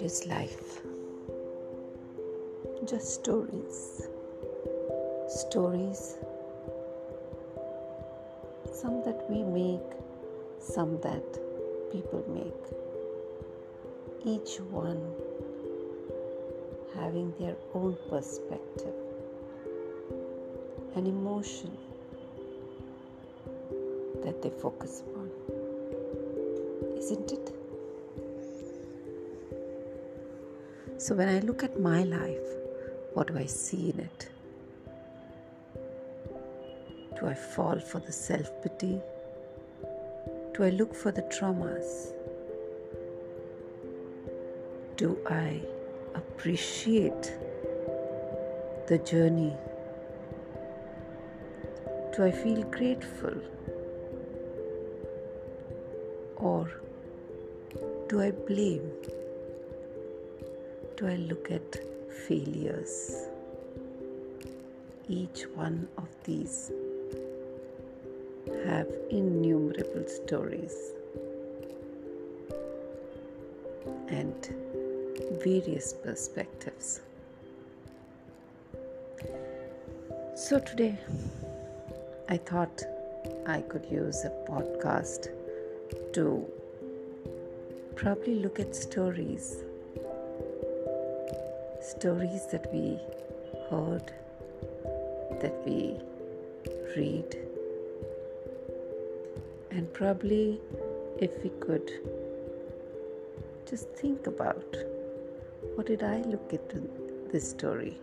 What is life? Just stories. Stories. Some that we make, some that people make. Each one having their own perspective, an emotion that they focus upon. Isn't it? So when I look at my life, what do I see in it? Do I fall for the self pity? Do I look for the traumas? Do I appreciate the journey? Do I feel grateful? Or do I blame? Do I look at failures? Each one of these have innumerable stories and various perspectives. So today I thought I could use a podcast to probably look at stories stories that we heard, that we read, and probably if we could just think about what did I look at in this story?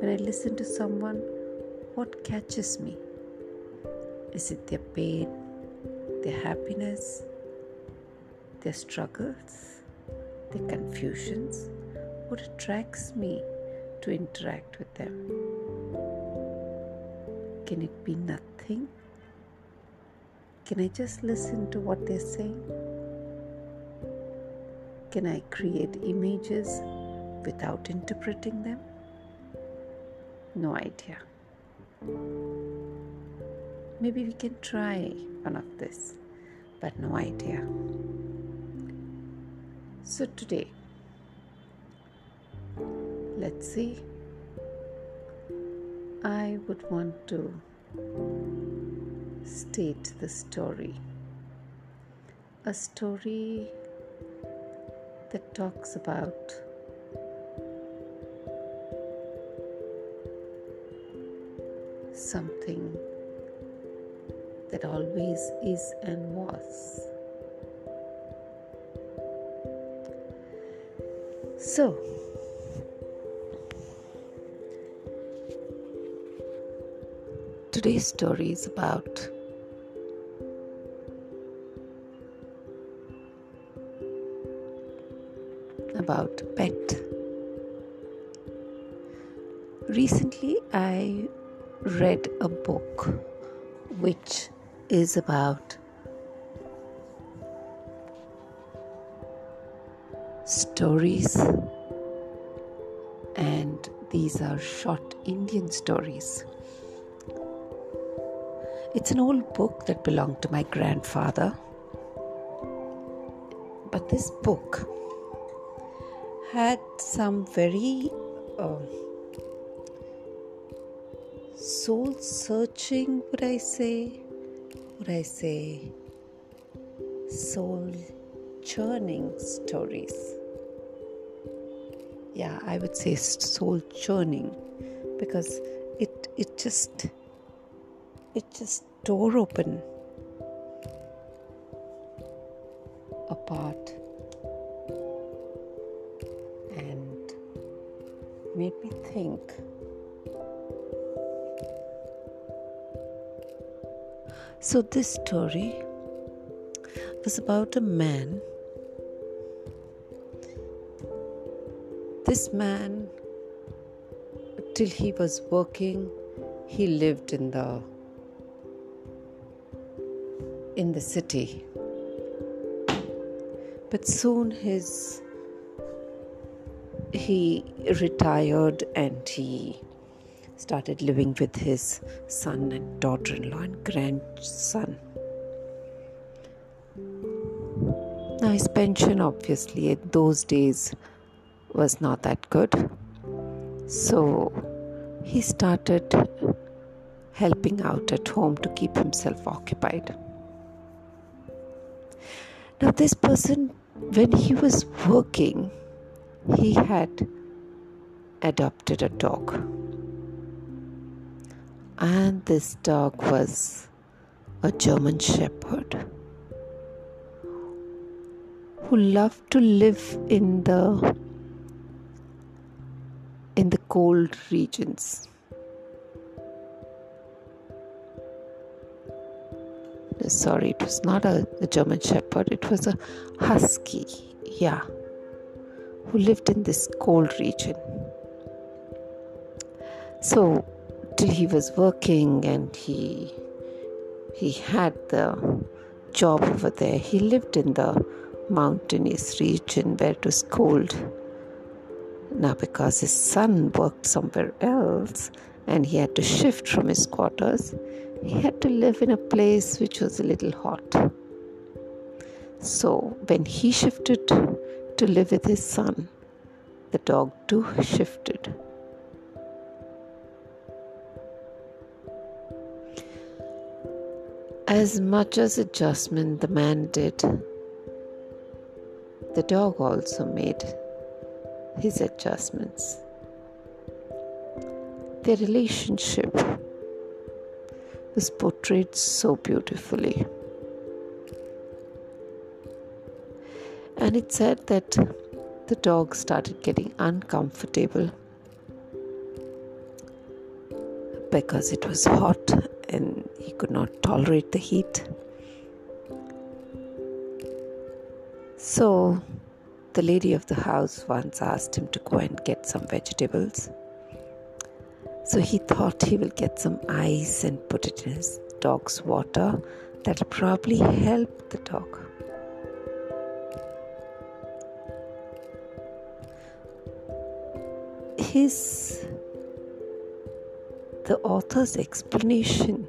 When I listen to someone, what catches me? Is it their pain, their happiness, their struggles? The confusions, what attracts me to interact with them? Can it be nothing? Can I just listen to what they're saying? Can I create images without interpreting them? No idea. Maybe we can try one of this, but no idea. So, today, let's see. I would want to state the story. A story that talks about something that always is and was. So, today's story is about about pet. Recently, I read a book which is about stories, and these are short Indian stories. It's an old book that belonged to my grandfather, but this book had some very uh, soul searching, would I say? Would I say soul churning stories? Yeah i would say soul churning because it it just it just tore open a part and made me think so this story was about a man This man, till he was working, he lived in the in the city. But soon his he retired and he started living with his son and daughter-in-law and grandson. Now, his pension, obviously, in those days was not that good. So, he started helping out at home to keep himself occupied. Now, this person, when he was working, he had adopted a dog. And this dog was a German Shepherd who loved to live in the in the cold regions. Sorry, it was not a, a German Shepherd, it was a Husky, yeah, who lived in this cold region. So, till he was working and he he had the job over there, he lived in the mountainous region where it was cold. Now, because his son worked somewhere else and he had to shift from his quarters, he had to live in a place which was a little hot. So, when he shifted to live with his son, the dog too shifted. As much as adjustment the man did, the dog also made his adjustments. Their relationship was portrayed so beautifully. And it said that the dog started getting uncomfortable because it was hot and he could not tolerate the heat. So, the lady of the house once asked him to go and get some vegetables. So he thought he will get some ice and put it in his dog's water. That'll probably help the dog. His the author's explanation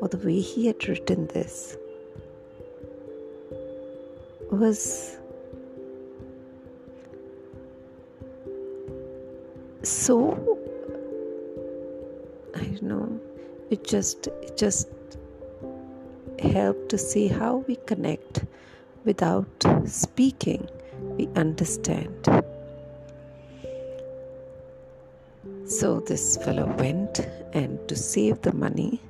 or the way he had written this was so I don't know. It just it just helped to see how we connect without speaking. We understand. So this fellow went and to save the money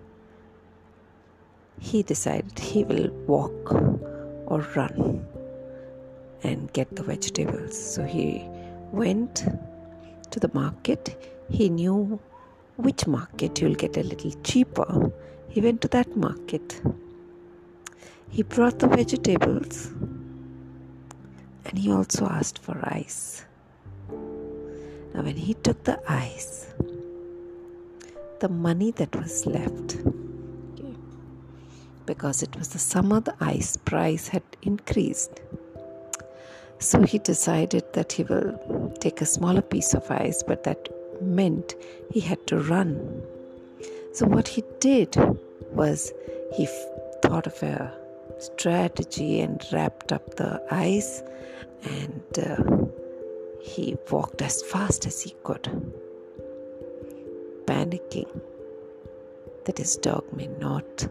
he decided he will walk or run and get the vegetables. So he went to the market. He knew which market you'll get a little cheaper. He went to that market. He brought the vegetables and he also asked for ice. Now, when he took the ice, the money that was left, because it was the summer, the ice price had increased. So he decided that he will take a smaller piece of ice, but that meant he had to run. So what he did was he f- thought of a strategy and wrapped up the ice and uh, he walked as fast as he could, panicking that his dog may not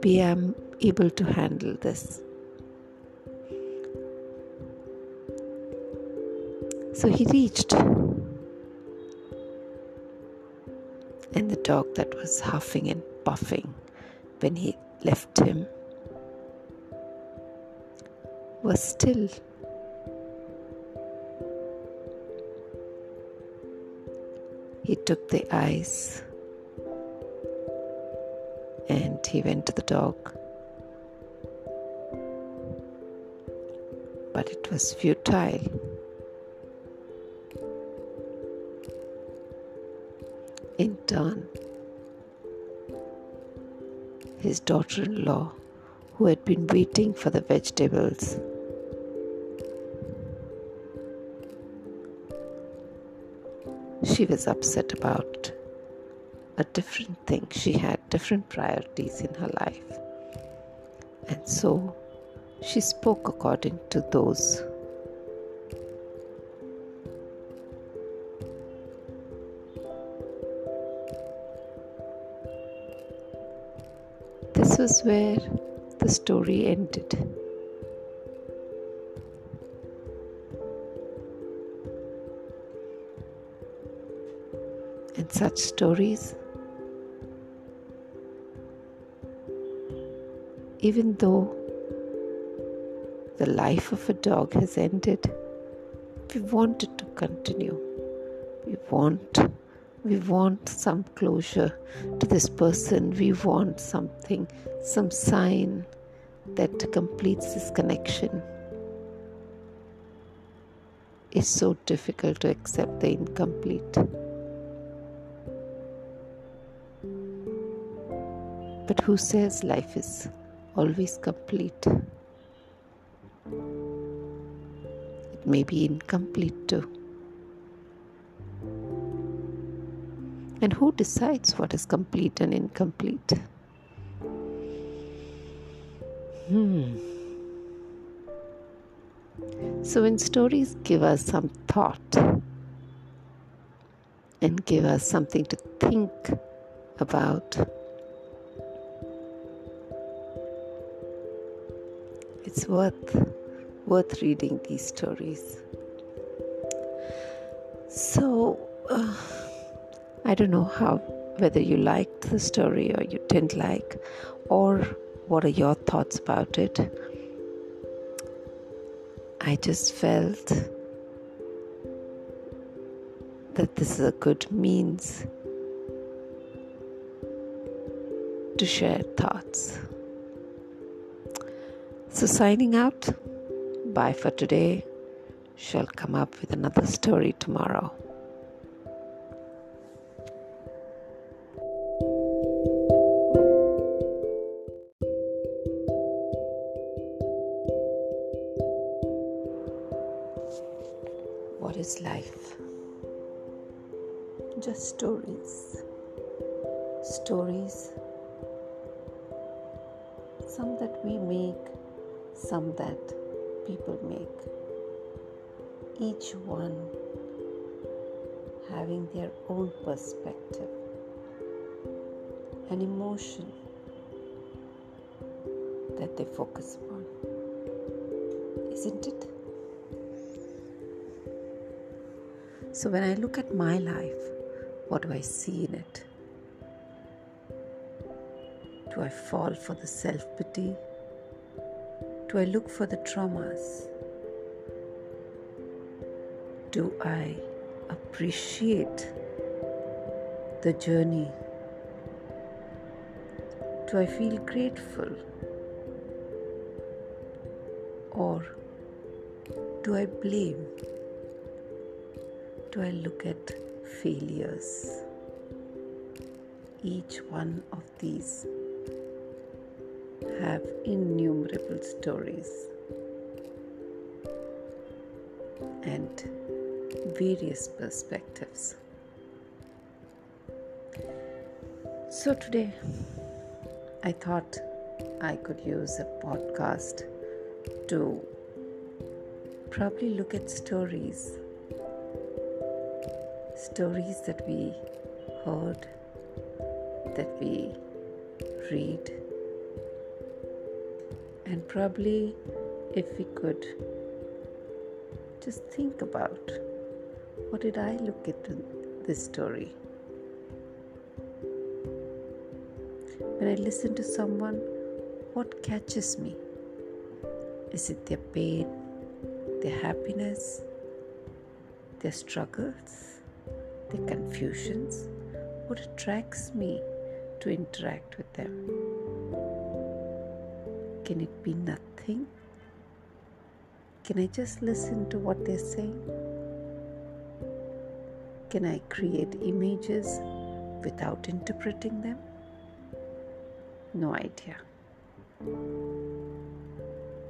be able to handle this. So he reached, and the dog that was huffing and puffing when he left him was still. He took the ice and he went to the dog. But it was futile. His daughter in law, who had been waiting for the vegetables, she was upset about a different thing. She had different priorities in her life. And so, she spoke according to those. Where the story ended. And such stories, even though the life of a dog has ended, we want it to continue. We want we want some closure to this person. We want something, some sign that completes this connection. It's so difficult to accept the incomplete. But who says life is always complete? It may be incomplete too. And who decides what is complete and incomplete? Hmm. So, when stories give us some thought and give us something to think about, it's worth worth reading these stories. So. Uh, I don't know how whether you liked the story or you didn't like, or what are your thoughts about it. I just felt that this is a good means to share thoughts. So, signing out, bye for today. Shall come up with another story tomorrow. People make. Each one having their own perspective, an emotion that they focus upon. Isn't it? So when I look at my life, what do I see in it? Do I fall for the self pity? Do I look for the traumas? Do I appreciate the journey? Do I feel grateful? Or do I blame? do I look at failures? Each one of these innumerable stories and various perspectives. So today I thought I could use a podcast to probably look at stories stories that we heard, that we read, and probably if we could just think about what did I look at this story? When I listen to someone, what catches me? Is it their pain, their happiness, their struggles? their confusions, what attracts me to interact with them? Can it be nothing? Can I just listen to what they're saying? Can I create images without interpreting them? No idea.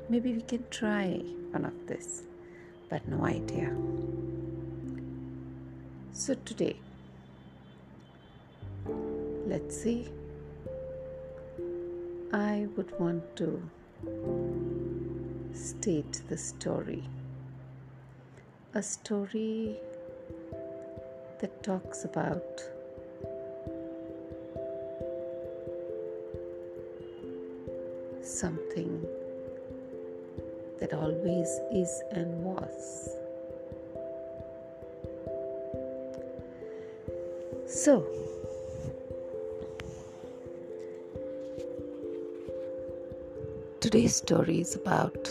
Maybe we can try one of this, but no idea. So, today, let's see. I would want to state the story. A story that talks about something that always is and was. So, today's story is about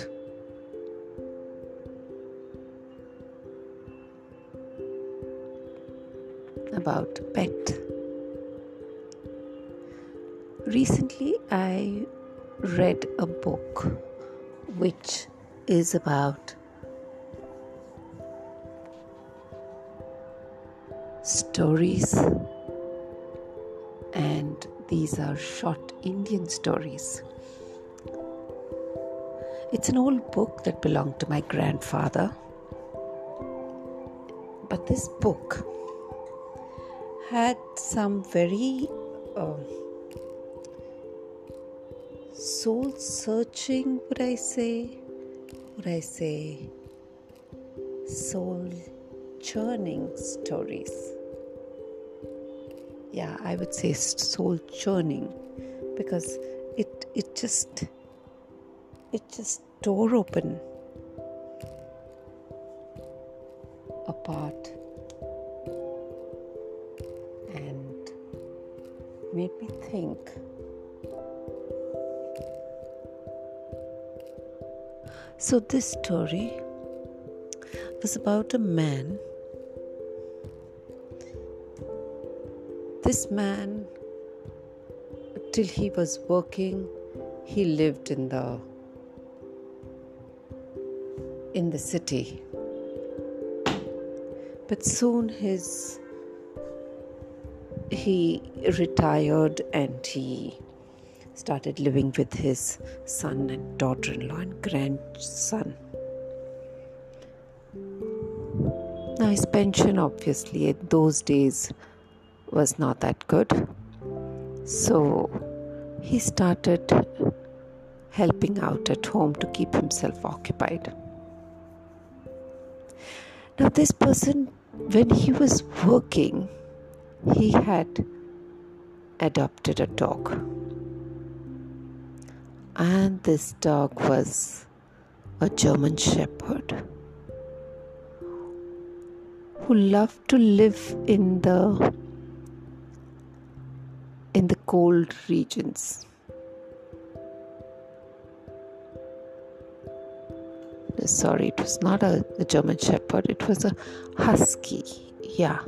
about pet. Recently, I read a book which is about stories, and these are short Indian stories. It's an old book that belonged to my grandfather. But this book had some very uh, soul searching, would I say? Would I say soul churning stories? Yeah, I would say soul churning because it it just it just tore open a and made me think. So, this story was about a man. This man, till he was working, he lived in the in the city. But soon his he retired and he started living with his son and daughter in law and grandson. Now, his pension, obviously, in those days was not that good. So, he started helping out at home to keep himself occupied. Now, this person, when he was working, he had adopted a dog. And this dog was a German Shepherd who loved to live in the in the cold regions. Sorry, it was not a, a German Shepherd, it was a Husky. Yeah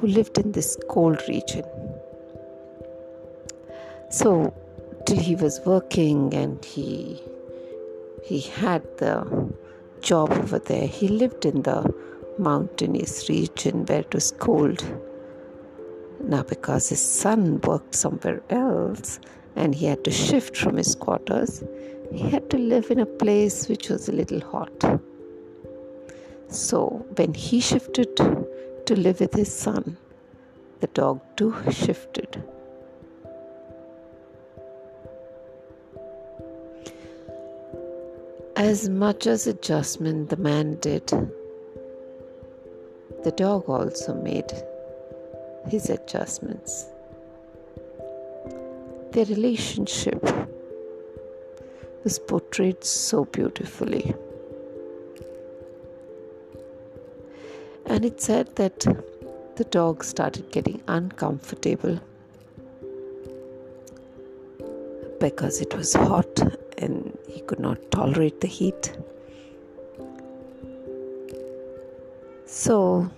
who lived in this cold region. So, he was working and he he had the job over there, he lived in the mountainous region where it was cold. Now, because his son worked somewhere else and he had to shift from his quarters, he had to live in a place which was a little hot. So, when he shifted to live with his son, the dog too shifted. As much as adjustment the man did, the dog also made his adjustments. Their relationship was portrayed so beautifully. And it said that the dog started getting uncomfortable because it was hot and he could not tolerate the heat. So,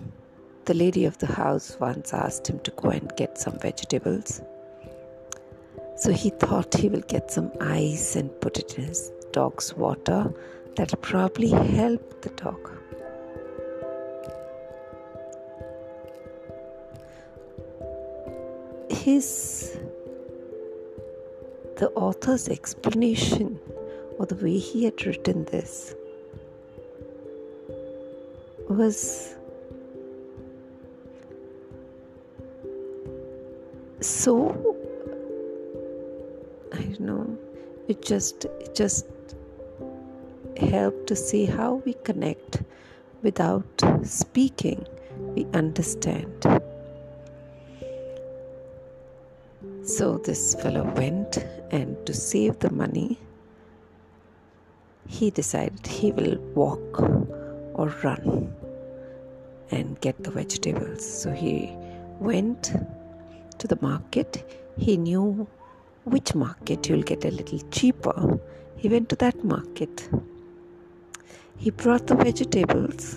the lady of the house once asked him to go and get some vegetables. So, he thought he will get some ice and put it in his dog's water. That'll probably help the dog. his the author's explanation or the way he had written this was so Don't know it just it just help to see how we connect without speaking, we understand. So this fellow went, and to save the money, he decided he will walk or run and get the vegetables. So he went to the market. He knew which market you'll get a little cheaper. He went to that market. He brought the vegetables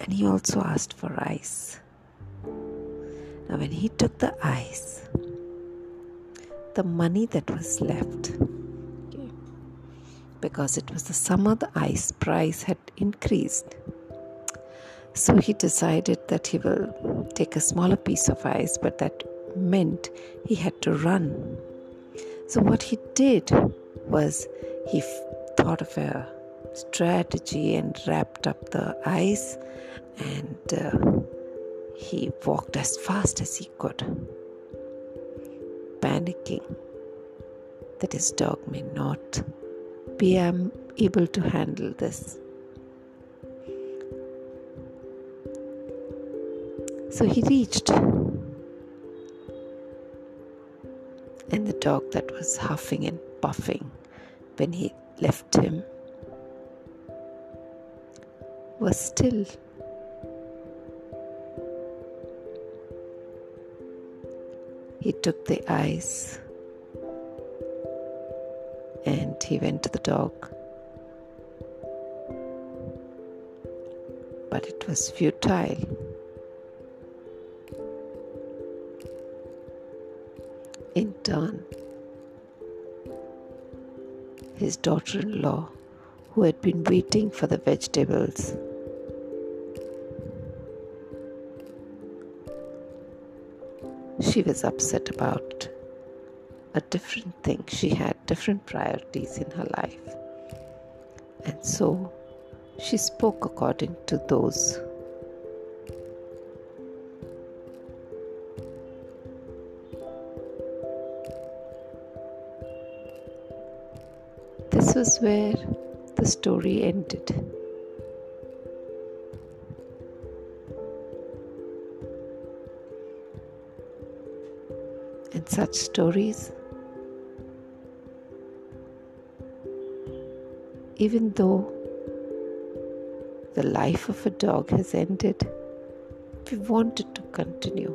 and he also asked for ice. Now, when he took the ice, the money that was left, because it was the summer, the ice price had increased. So he decided that he will take a smaller piece of ice, but that meant he had to run. So, what he did was he thought of a strategy and wrapped up the ice and uh, he walked as fast as he could, panicking that his dog may not be able to handle this. So he reached, and the dog that was huffing and puffing when he left him was still. He took the ice and he went to the dog. But it was futile. Turn, his daughter in law, who had been waiting for the vegetables, she was upset about a different thing. She had different priorities in her life. And so she spoke according to those. Was where the story ended. and such stories. Even though the life of a dog has ended, we want it to continue.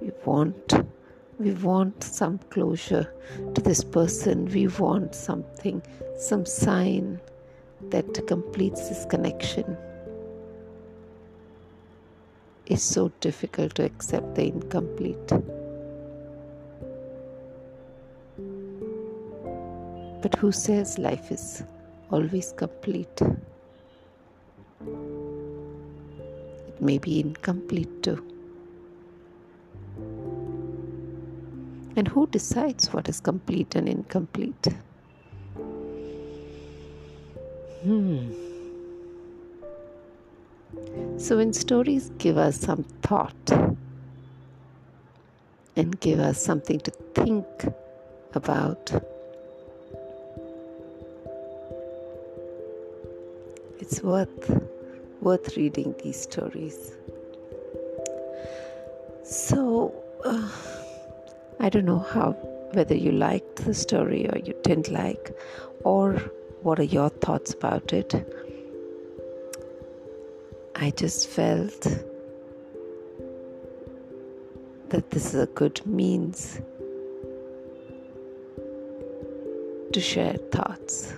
We want we want some closure to this person. We want something, some sign that completes this connection. It's so difficult to accept the incomplete. But who says life is always complete? It may be incomplete too. And who decides what is complete and incomplete? Hmm. So, when stories give us some thought and give us something to think about, it's worth worth reading these stories. So uh, I don't know how whether you liked the story or you didn't like, or what are your thoughts about it. I just felt that this is a good means to share thoughts.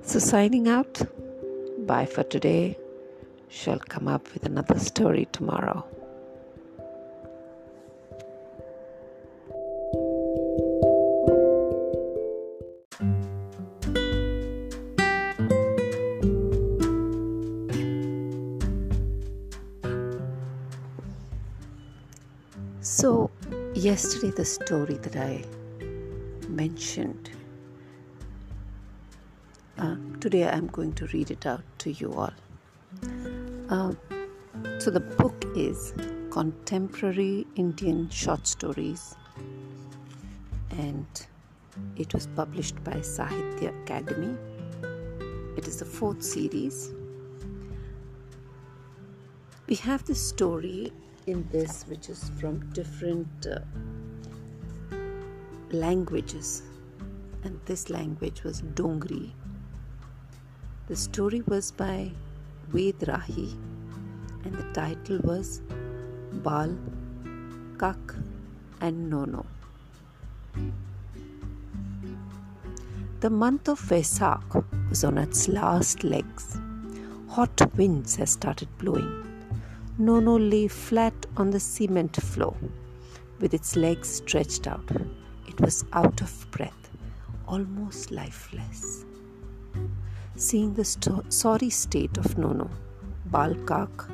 So, signing out, bye for today. Shall come up with another story tomorrow. Yesterday, the story that I mentioned uh, today I'm going to read it out to you all. Uh, so, the book is Contemporary Indian Short Stories, and It was published by Sahitya Akademi. It is the fourth series. We have this story in this which is from different uh, languages, and this language was Dogri. The story was by Ved Rahi, and the title was Bal, Kak, and Nono. The month of Vesak was on its last legs. Hot winds had started blowing. Nono lay flat on the cement floor with its legs stretched out. It was out of breath, almost lifeless. Seeing the sorry state of Nono, Balkak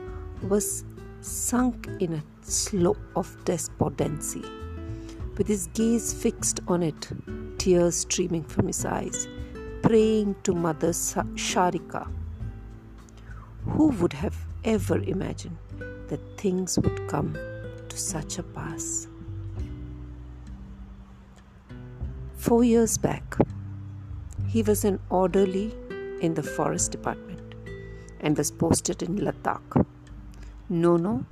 was sunk in a slough of despondency. With his gaze fixed on it, tears streaming from his eyes, praying to Mother Sharika. Who would have ever imagined that things would come to such a pass? Four years back, he was an orderly in the forest department and was posted in Ladakh. Nono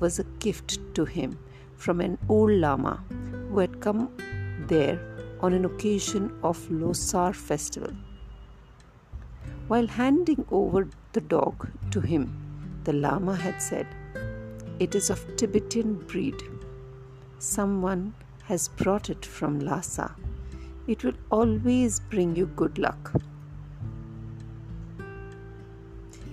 was a gift to him from an old lama who had come there on an occasion of Losar festival. While handing over the dog to him, the Lama had said, It is of Tibetan breed. Someone has brought it from Lhasa. It will always bring you good luck.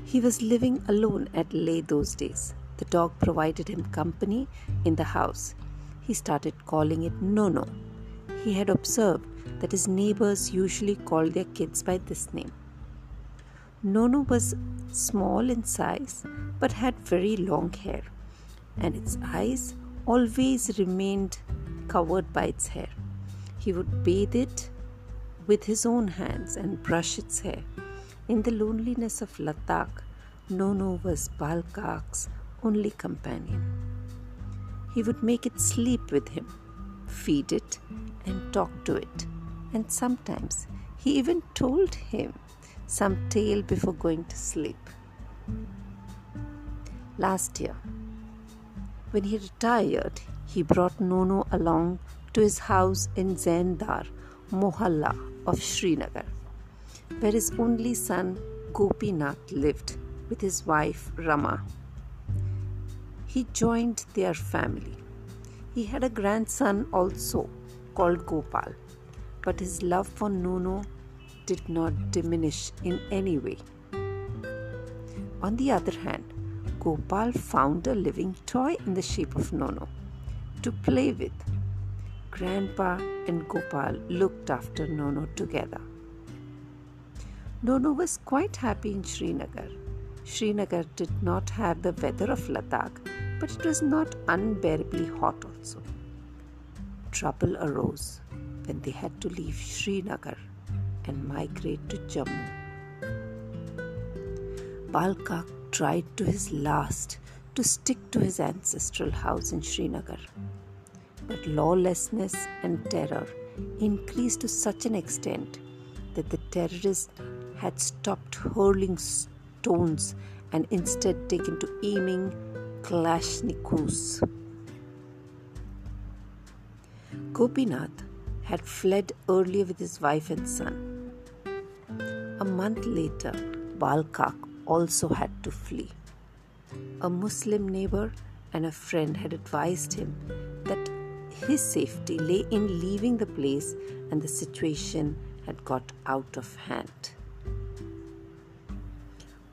He was living alone at Leh those days. The dog provided him company in the house. He started calling it Nono he had observed that his neighbors usually called their kids by this name. Nono was small in size but had very long hair, and its eyes always remained covered by its hair. He would bathe it with his own hands and brush its hair. In the loneliness of Ladakh, Nono was Balkak's only companion. He would make it sleep with him, feed it, and talk to it. And sometimes he even told him some tale before going to sleep. Last year, when he retired, he brought Nono along to his house in Zaindar, Mohalla of Srinagar, where his only son Gopinath lived with his wife Rama. He joined their family. He had a grandson also called Gopal, but his love for Nono did not diminish in any way. On the other hand, Gopal found a living toy in the shape of Nono to play with. Grandpa and Gopal looked after Nono together. Nono was quite happy in Srinagar. Srinagar did not have the weather of Ladakh, but it was not unbearably hot also trouble arose when they had to leave Srinagar and migrate to Jammu. Balkak tried to his last to stick to his ancestral house in Srinagar. But lawlessness and terror increased to such an extent that the terrorists had stopped hurling stones and instead taken to aiming Kalashnikovs. Gopinath had fled earlier with his wife and son. A month later, Balkak also had to flee. A Muslim neighbor and a friend had advised him that his safety lay in leaving the place and the situation had got out of hand.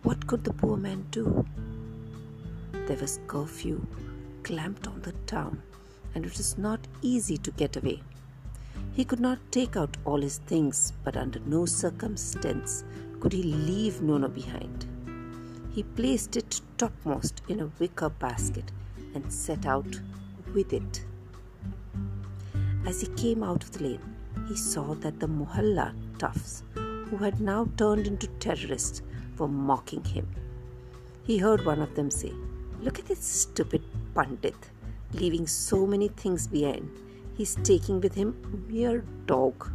What could the poor man do? There was curfew clamped on the town and it was not easy to get away. He could not take out all his things, but under no circumstance could he leave Nono behind. He placed it topmost in a wicker basket and set out with it. As he came out of the lane, he saw that the Mohalla toughs, who had now turned into terrorists, were mocking him. He heard one of them say, Look at this stupid Pandit leaving so many things behind. he's taking with him a mere dog.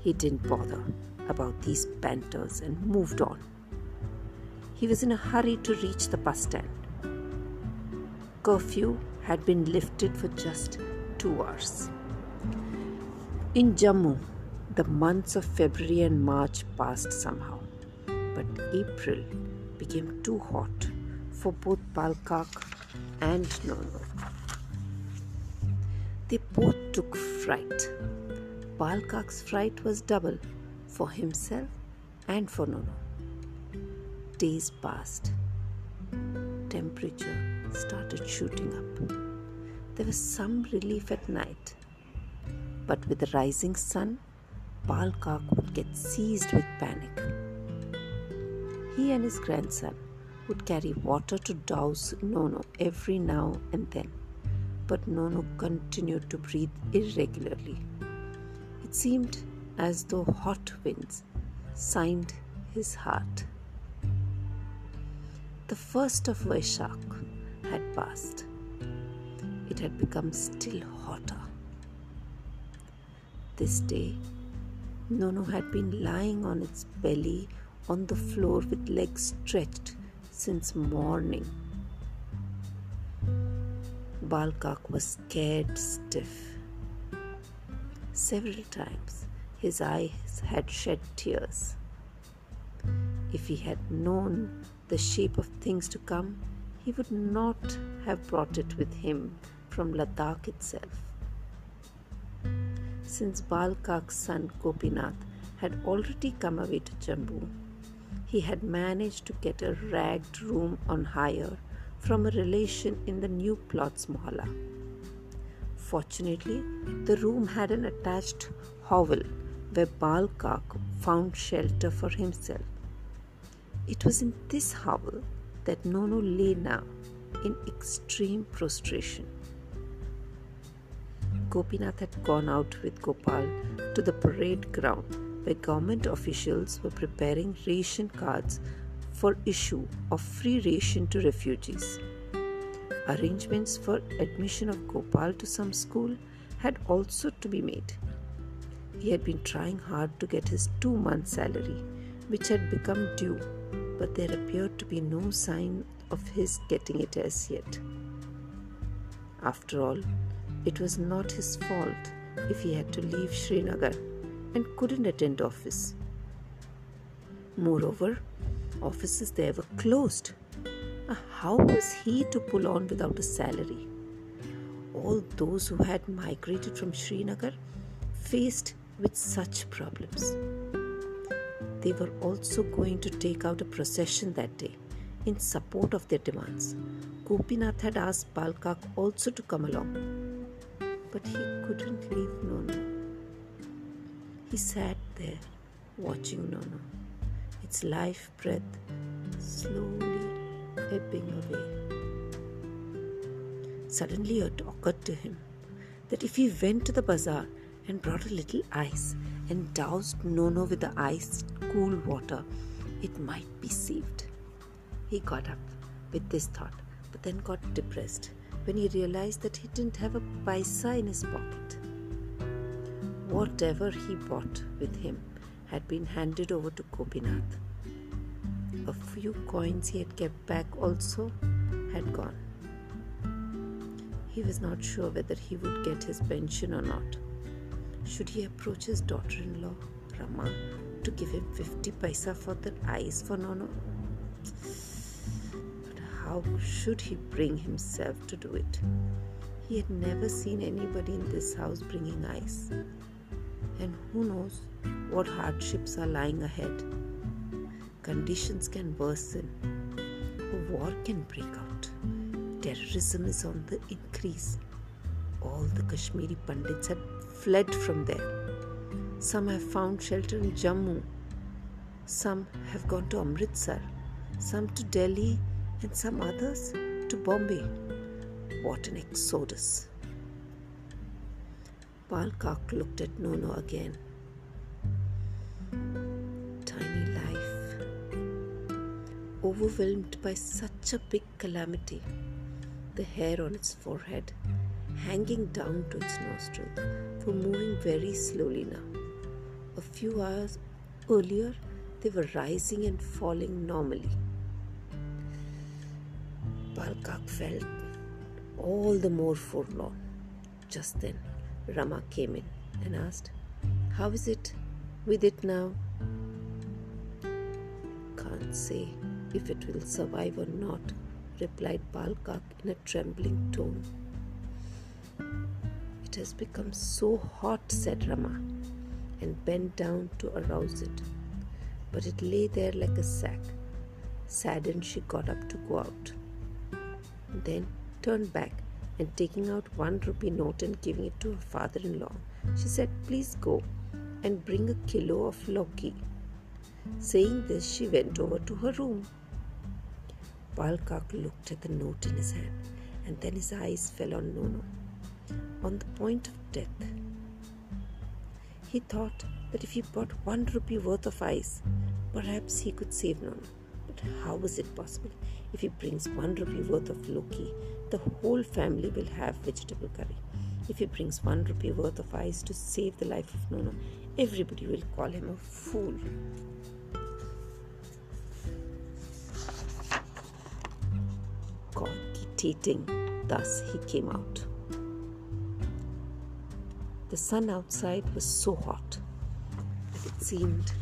He didn't bother about these banters and moved on. He was in a hurry to reach the bus stand. Curfew had been lifted for just two hours. In Jammu, the months of February and March passed somehow, but April became too hot for both Balkak and Nono. They both took fright. Balkak's fright was double for himself and for Nono. Days passed. Temperature started shooting up. There was some relief at night. But with the rising sun, Balkak would get seized with panic. He and his grandson would carry water to douse Nono every now and then, but Nono continued to breathe irregularly. It seemed as though hot winds signed his heart. The first of Vaishak had passed. It had become still hotter. This day, Nono had been lying on its belly on the floor with legs stretched since morning. Balkak was scared stiff. Several times his eyes had shed tears. If he had known the shape of things to come, he would not have brought it with him from Ladakh itself. Since Balkak's son Gopinath had already come away to Jammu, he had managed to get a ragged room on hire from a relation in the new plots mohalla. Fortunately, the room had an attached hovel where Balkak found shelter for himself. It was in this hovel that Nono lay now in extreme prostration. Gopinath had gone out with Gopal to the parade ground where government officials were preparing ration cards for issue of free ration to refugees. Arrangements for admission of Gopal to some school had also to be made. He had been trying hard to get his two month salary, which had become due, but there appeared to be no sign of his getting it as yet. After all, it was not his fault if he had to leave Srinagar and couldn't attend office. Moreover, offices there were closed. Uh, how was he to pull on without a salary? All those who had migrated from Srinagar faced with such problems. They were also going to take out a procession that day in support of their demands. Gopinath had asked Balkak also to come along, but he couldn't leave Nono. He sat there watching Nono, its life breath slowly ebbing away. Suddenly it occurred to him that if he went to the bazaar and brought a little ice and doused Nono with the ice cool water, it might be saved. He got up with this thought, but then got depressed when he realized that he didn't have a paisa in his pocket. Whatever he brought with him had been handed over to Gopinath. A few coins he had kept back also had gone. He was not sure whether he would get his pension or not. Should he approach his daughter in law, Rama, to give him 50 paisa for the ice for Nono? But how should he bring himself to do it? He had never seen anybody in this house bringing ice. And who knows what hardships are lying ahead? Conditions can worsen, war can break out, terrorism is on the increase. All the Kashmiri Pandits had fled from there. Some have found shelter in Jammu, some have gone to Amritsar, some to Delhi, and some others to Bombay. What an exodus! Balkak looked at Nono again. Tiny life, overwhelmed by such a big calamity, the hair on its forehead hanging down to its nostrils, were moving very slowly now. A few hours earlier, they were rising and falling normally. Balkak felt all the more forlorn. Just then, Rama came in and asked, How is it with it now? Can't say if it will survive or not, replied Balkak in a trembling tone. It has become so hot, said Rama, and bent down to arouse it. But it lay there like a sack. Saddened, she got up to go out. Then turned back and taking out one rupee note and giving it to her father in law, she said, Please go and bring a kilo of loki. Saying this, she went over to her room. Balkak looked at the note in his hand, and then his eyes fell on Nono, on the point of death. He thought that if he bought one rupee worth of ice, perhaps he could save Nono. But how was it possible? If he brings one rupee worth of loki, the whole family will have vegetable curry. If he brings one rupee worth of ice to save the life of Nono, everybody will call him a fool. cogitating. Thus he came out. The sun outside was so hot that it seemed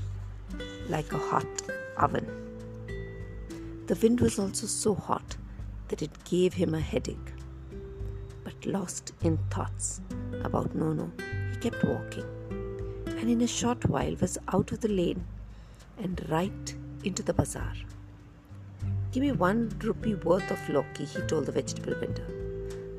like a hot oven. The wind was also so hot that it gave him a headache. But lost in thoughts about Nono, he kept walking, and in a short while was out of the lane and right into the bazaar. Give me one rupee worth of loki, he told the vegetable vendor.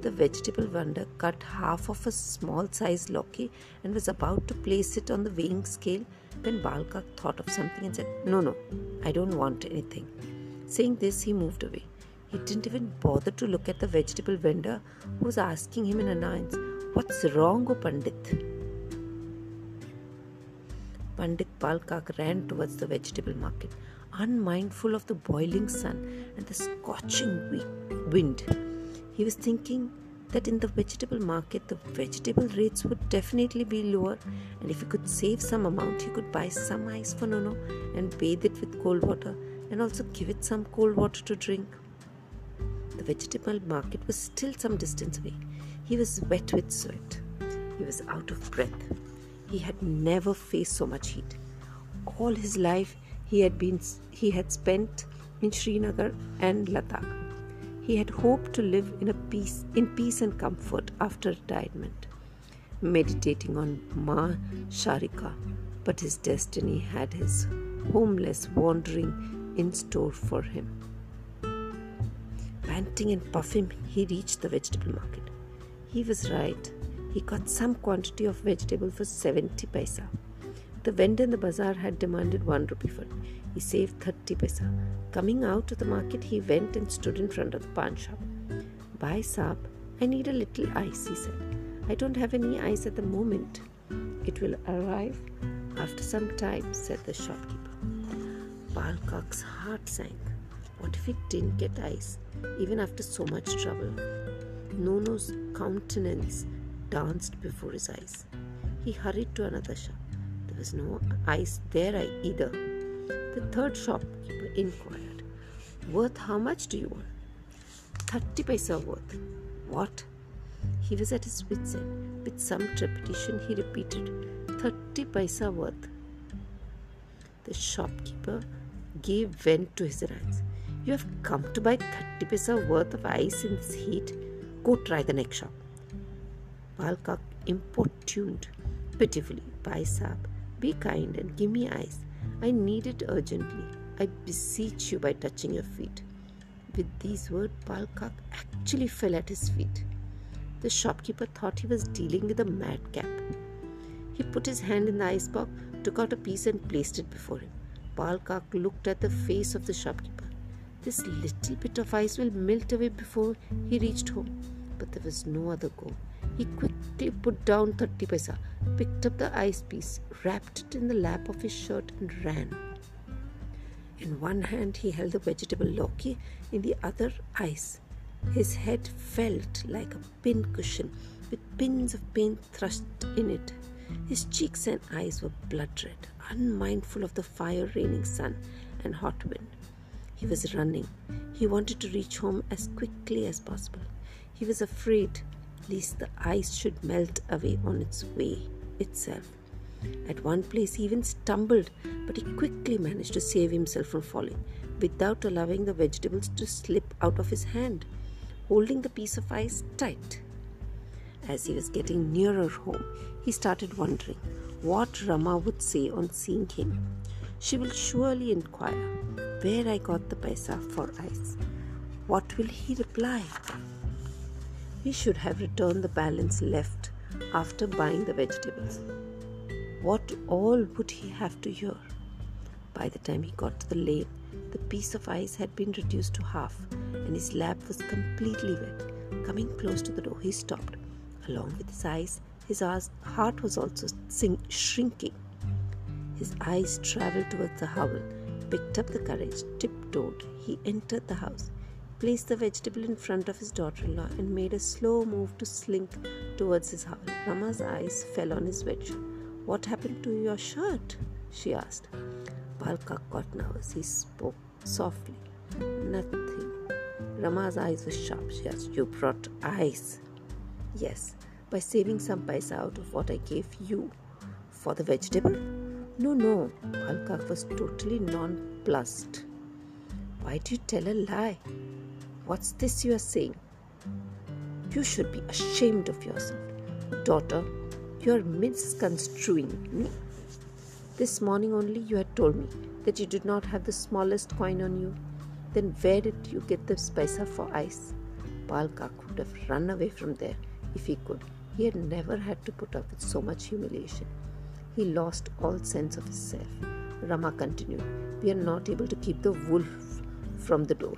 The vegetable vendor cut half of a small sized loki and was about to place it on the weighing scale when Balkak thought of something and said, No, no, I don't want anything. Saying this, he moved away. He didn't even bother to look at the vegetable vendor who was asking him in annoyance, What's wrong, O Pandit? Pandit Balkak ran towards the vegetable market unmindful of the boiling sun and the scorching wind. He was thinking that in the vegetable market the vegetable rates would definitely be lower and if he could save some amount he could buy some ice for Nono and bathe it with cold water and also give it some cold water to drink. The vegetable market was still some distance away. He was wet with sweat. He was out of breath. He had never faced so much heat. All his life he had been he had spent in Srinagar and Ladakh. He had hoped to live in a peace in peace and comfort after retirement, meditating on Ma Sharika, but his destiny had his homeless wandering in store for him. Panting and puffing, he reached the vegetable market. He was right. He got some quantity of vegetable for 70 paisa. The vendor in the bazaar had demanded one rupee for it. He saved 30 paisa. Coming out of the market, he went and stood in front of the pan shop. Bhai Saab, I need a little ice, he said. I don't have any ice at the moment. It will arrive after some time, said the shopkeeper. Balkak's heart sank. What if he didn't get ice, even after so much trouble? Nono's countenance danced before his eyes. He hurried to another shop. There was no ice there either. The third shopkeeper inquired, Worth how much do you want? Thirty paisa worth. What? He was at his wits' end. With some trepidation, he repeated, Thirty paisa worth. The shopkeeper gave vent to his wrath. You have come to buy 30 paisa worth of ice in this heat. Go try the next shop. Balkak importuned pitifully. Bhai Saab, be kind and give me ice. I need it urgently. I beseech you by touching your feet. With these words, Balkak actually fell at his feet. The shopkeeper thought he was dealing with a madcap. He put his hand in the ice box, took out a piece, and placed it before him. Balkak looked at the face of the shopkeeper. This little bit of ice will melt away before he reached home. But there was no other go. He quickly put down 30 paisa, picked up the ice piece, wrapped it in the lap of his shirt, and ran. In one hand, he held the vegetable loki, in the other, ice. His head felt like a pin cushion with pins of paint thrust in it. His cheeks and eyes were blood red, unmindful of the fire raining sun and hot wind. He was running. He wanted to reach home as quickly as possible. He was afraid lest the ice should melt away on its way itself. At one place, he even stumbled, but he quickly managed to save himself from falling without allowing the vegetables to slip out of his hand, holding the piece of ice tight. As he was getting nearer home, he started wondering what Rama would say on seeing him. She will surely inquire where I got the paisa for ice. What will he reply? He should have returned the balance left after buying the vegetables. What all would he have to hear? By the time he got to the lane, the piece of ice had been reduced to half, and his lap was completely wet. Coming close to the door, he stopped. Along with his eyes, his heart was also shrinking. His eyes traveled towards the hovel, picked up the courage, tiptoed. He entered the house, placed the vegetable in front of his daughter in law, and made a slow move to slink towards his house. Rama's eyes fell on his shirt. What happened to your shirt? she asked. Balka got nervous. He spoke softly. Nothing. Rama's eyes were sharp. She asked, You brought ice. Yes, by saving some paisa out of what I gave you. For the vegetable? No, no. Balka was totally nonplussed. Why do you tell a lie? What's this you are saying? You should be ashamed of yourself. Daughter, you are misconstruing me. This morning only you had told me that you did not have the smallest coin on you. Then where did you get the paisa for ice? Balka could have run away from there if he could. He had never had to put up with so much humiliation. He lost all sense of himself. Rama continued, We are not able to keep the wolf from the door.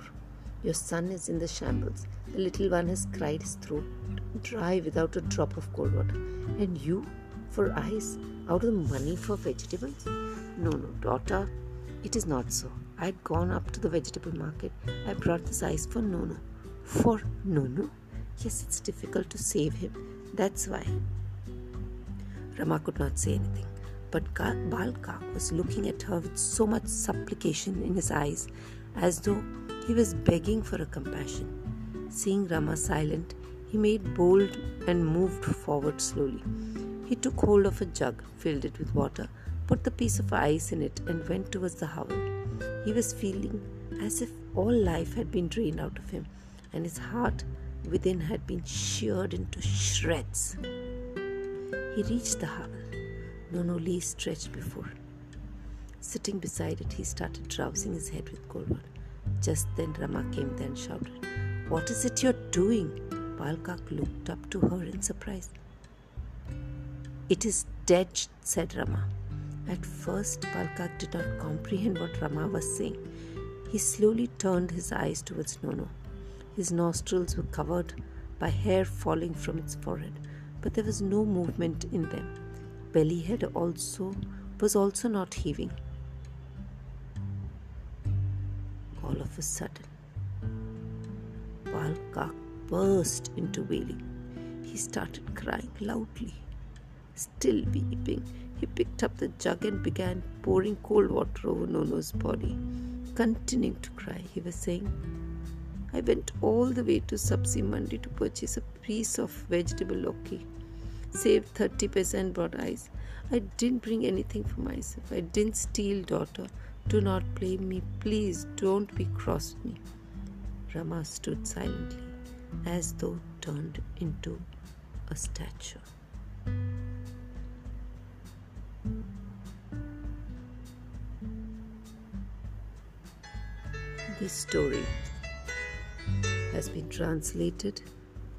Your son is in the shambles. The little one has cried his throat dry without a drop of cold water. And you, for ice, out of the money for vegetables? No, no, daughter, it is not so. I had gone up to the vegetable market. I brought this ice for Nono. For Nono? Yes, it's difficult to save him. That's why. Rama could not say anything, but Balka was looking at her with so much supplication in his eyes, as though he was begging for a compassion. Seeing Rama silent, he made bold and moved forward slowly. He took hold of a jug, filled it with water, put the piece of ice in it, and went towards the hovel. He was feeling as if all life had been drained out of him, and his heart within had been sheared into shreds. He reached the hovel. Nono lay stretched before. Sitting beside it, he started drowsing his head with cold water. Just then Rama came there and shouted, What is it you're doing? Balkak looked up to her in surprise. It is dead, said Rama. At first, Balkak did not comprehend what Rama was saying. He slowly turned his eyes towards Nono. His nostrils were covered by hair falling from its forehead, but there was no movement in them. Belly head also was also not heaving. All of a sudden, Balkak burst into wailing. He started crying loudly. Still weeping, he picked up the jug and began pouring cold water over Nono's body. Continuing to cry, he was saying, I went all the way to Sabzi Mandi to purchase a piece of vegetable loki. Saved 30% and brought ice. I didn't bring anything for myself. I didn't steal, daughter. Do not blame me. Please don't be cross me. Rama stood silently, as though turned into a statue. This story has been translated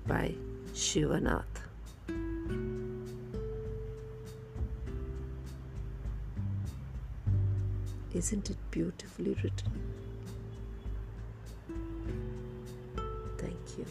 by Shivanath. Isn't it beautifully written? Thank you.